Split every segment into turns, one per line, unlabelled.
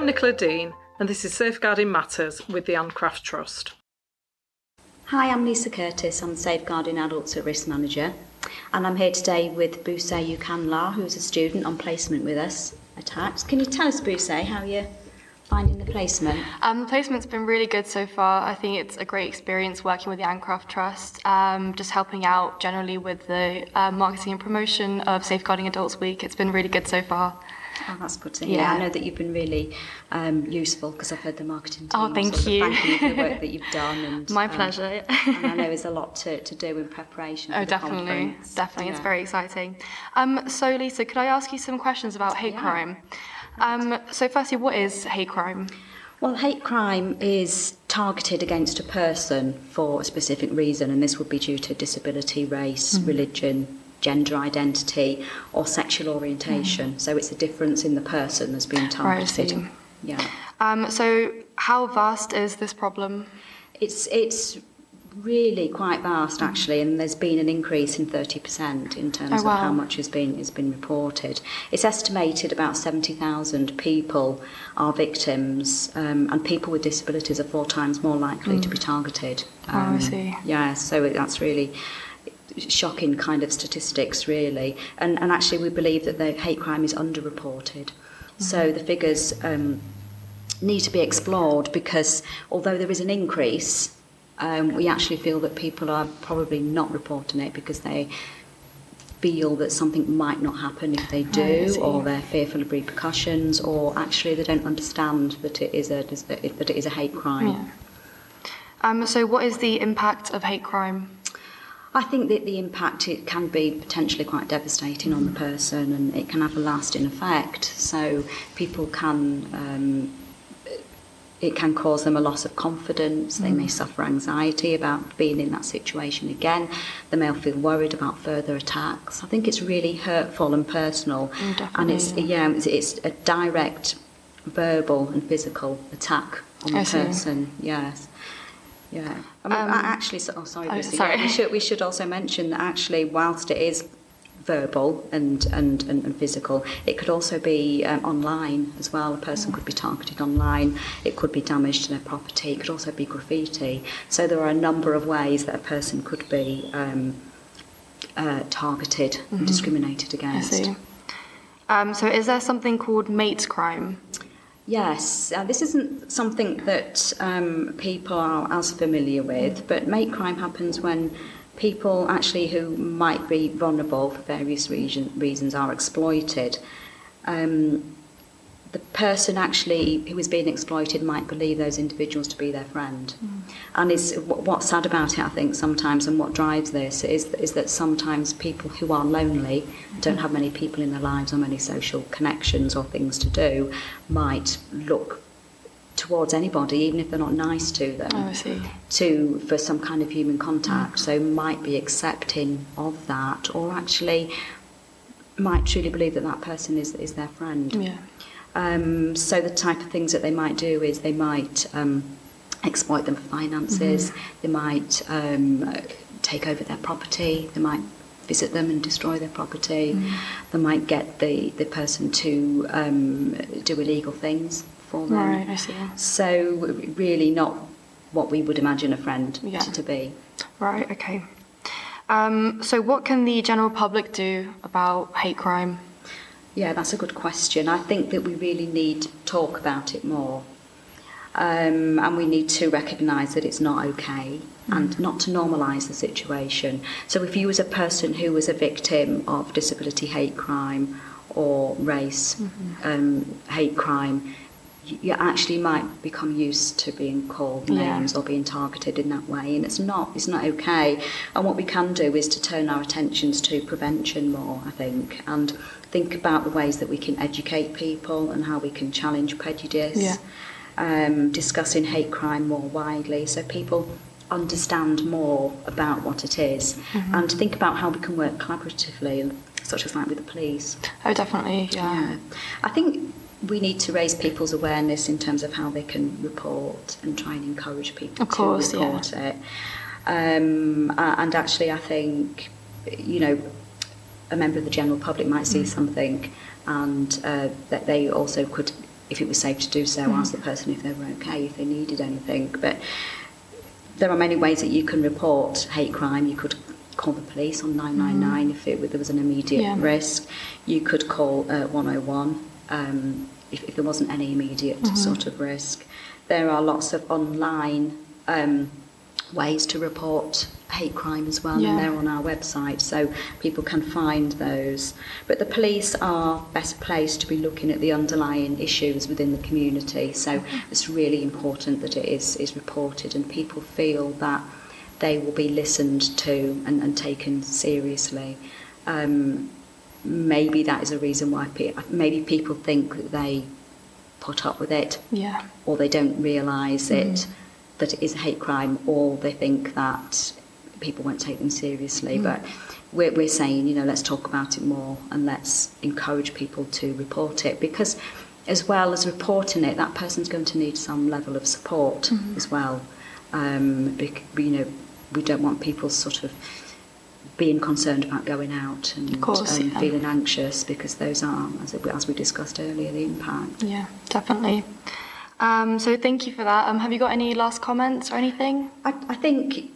I'm Nicola Dean, and this is Safeguarding Matters with the Ann Craft Trust.
Hi, I'm Lisa Curtis. I'm Safeguarding Adults at Risk Manager, and I'm here today with Buse Yukanla, who's a student on placement with us at TACS. Can you tell us, Buse, how you're finding the placement?
Um, the placement's been really good so far. I think it's a great experience working with the Ann Craft Trust, um, just helping out generally with the uh, marketing and promotion of Safeguarding Adults Week. It's been really good so far.
Oh, that's good to hear.
Yeah.
I know that you've been really um, useful because I've heard the marketing team.
Oh, thank you.
Thank you for the work that you've done. And,
My
um,
pleasure.
and I know there's a lot to, to do in preparation.
Oh, definitely,
conference.
definitely. It's very exciting. Um, so, Lisa, could I ask you some questions about hate
Yeah.
crime? Um, so, firstly, what is hate crime?
Well, hate crime is targeted against a person for a specific reason, and this would be due to disability, race,
Mm-hmm.
religion, gender identity, or sexual orientation. So it's a difference in the person that's being.
Right,
targeted.
see.
Yeah.
Um, so, how vast is this problem?
It's it's really quite vast actually, and there's been an increase in 30% in terms
Oh,
of how much has been has been reported. It's estimated about 70,000 people are victims, um, and people with disabilities are four times more likely to be targeted.
Oh, I
Um,
see.
Yeah, so it- that's really shocking kind of statistics really and and actually we believe that the hate crime is underreported so the figures um, need to be explored because although there is an increase, um, we actually feel that people are probably not reporting it because they feel that something might not happen if they do, or they're fearful of repercussions, or actually they don't understand that it is a that it is a hate crime.
Yeah. Um, so, what is the impact of hate crime?
I think that the impact it can be potentially quite devastating on the person, and it can have a lasting effect. So people can. Um, it can cause them a loss of confidence. They may suffer anxiety about being in that situation again. They may feel worried about further attacks. I think it's really hurtful and personal,
Mm,
and it's
definitely,
yeah, it's, it's a direct verbal and physical attack on the person. Yes. Yeah. I mean,
Um,
I actually, oh, sorry,
oh,
Lucy.
sorry.
Yeah, we should we should also mention that actually, whilst it is verbal and and, and, and physical, it could also be um, online as well. A person could be targeted online. It could be damage to their property. It could also be graffiti. So there are a number of ways that a person could be um, uh, targeted and discriminated
Mm-hmm. I
against.
see. Um, so, is there something called mate's crime?
Yes, uh, this isn't something that um, people are as familiar with, but mate crime happens when people actually who might be vulnerable for various reason, reasons are exploited. Um, the person actually who is being exploited might believe those individuals to be their friend. Mm. And is what's sad about it, I think, sometimes, and what drives this is is that sometimes people who are lonely, don't have many people in their lives or many social connections or things to do, might look towards anybody, even if they're not nice to them
Oh,
to for some kind of human contact. Mm. So might be accepting of that, or actually might truly believe that that person is is their friend.
Yeah.
Um, so the type of things that they might do is they might um, exploit them for finances. They might um, take over their property. They might visit them and destroy their property. They might get the the person to um, do illegal things for them.
Right, I see.
So really not what we would imagine a friend
Yeah.
to, to be.
Right, okay. Um, so, what can the general public do about hate crime?
Yeah, that's a good question. I think that we really need to talk about it more. Um, and we need to recognise that it's not okay and not to normalise the situation. So, if you was a person who was a victim of disability hate crime or race um, hate crime, you actually might become used to being called
Yeah.
names or being targeted in that way, and it's not it's not okay. And what we can do is to turn our attentions to prevention more, I think, and think about the ways that we can educate people and how we can challenge prejudice.
Yeah.
Um, discussing hate crime more widely, so people understand more about what it is,
Mm-hmm.
and think about how we can work collaboratively, such as like with the police.
Oh, definitely, yeah.
Yeah. I think we need to raise people's awareness in terms of how they can report and try and encourage people
Of course,
to
yeah.
report it. Um, and actually, I think, you know, a member of the general public might
Mm.
see something and uh, that they also could if it was safe to do so, ask the person if they were okay, if they needed anything. But there are many ways that you can report hate crime. You could call the police on 999 if it, there was an immediate
Yeah.
risk. You could call uh, 101 um, if, if there wasn't any immediate sort of risk. There are lots of online um, ways to report hate crime as well,
Yeah.
and they're on our website, so people can find those. But the police are best placed to be looking at the underlying issues within the community, so it's really important that it is, is reported and people feel that they will be listened to and, and taken seriously. Um, maybe that is a reason why pe- maybe people think that they put up with it.
Yeah.
or they don't realise mm-hmm. it that it is a hate crime or they think that people won't take them seriously. Mm. But we're, we're saying you know let's talk about it more and let's encourage people to report it. Because as well as reporting it that person's going to need some level of support mm-hmm. as well. Um, you know we don't want people sort of being concerned about going out and,
course,
and
yeah.
feeling anxious because those are as, as we discussed earlier the impact
Yeah, definitely. Um, so thank you for that. Um, have you got any last comments or anything?
I, I think,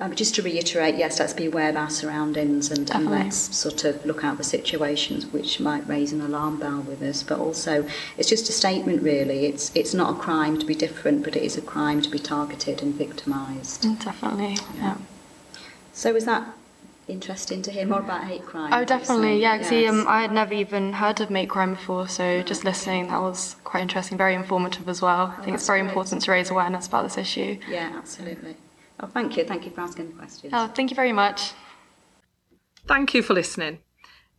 um, just to reiterate, yes, let's be aware of our surroundings and, and let's sort of look out for situations which might raise an alarm bell with us. But also, it's just a statement, really. It's it's not a crime to be different, but it is a crime to be targeted and victimised.
Mm, Definitely. Yeah.
So, is that interesting to hear more about hate crime?
Oh, definitely. Yeah. See,
Yes.
um, I had never even heard of hate Crime before, so just listening, that was quite interesting, very informative as well. I think
that's
it's very
great.
important to raise awareness about this issue.
yeah, absolutely. Oh, thank you. Thank you for asking the questions.
Oh, thank you very much.
Thank you for listening.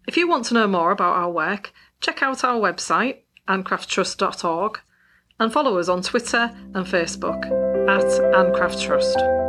If you want to know more about our work, check out our website, anncrafttrust.org, and follow us on Twitter and Facebook at Ann Craft Trust.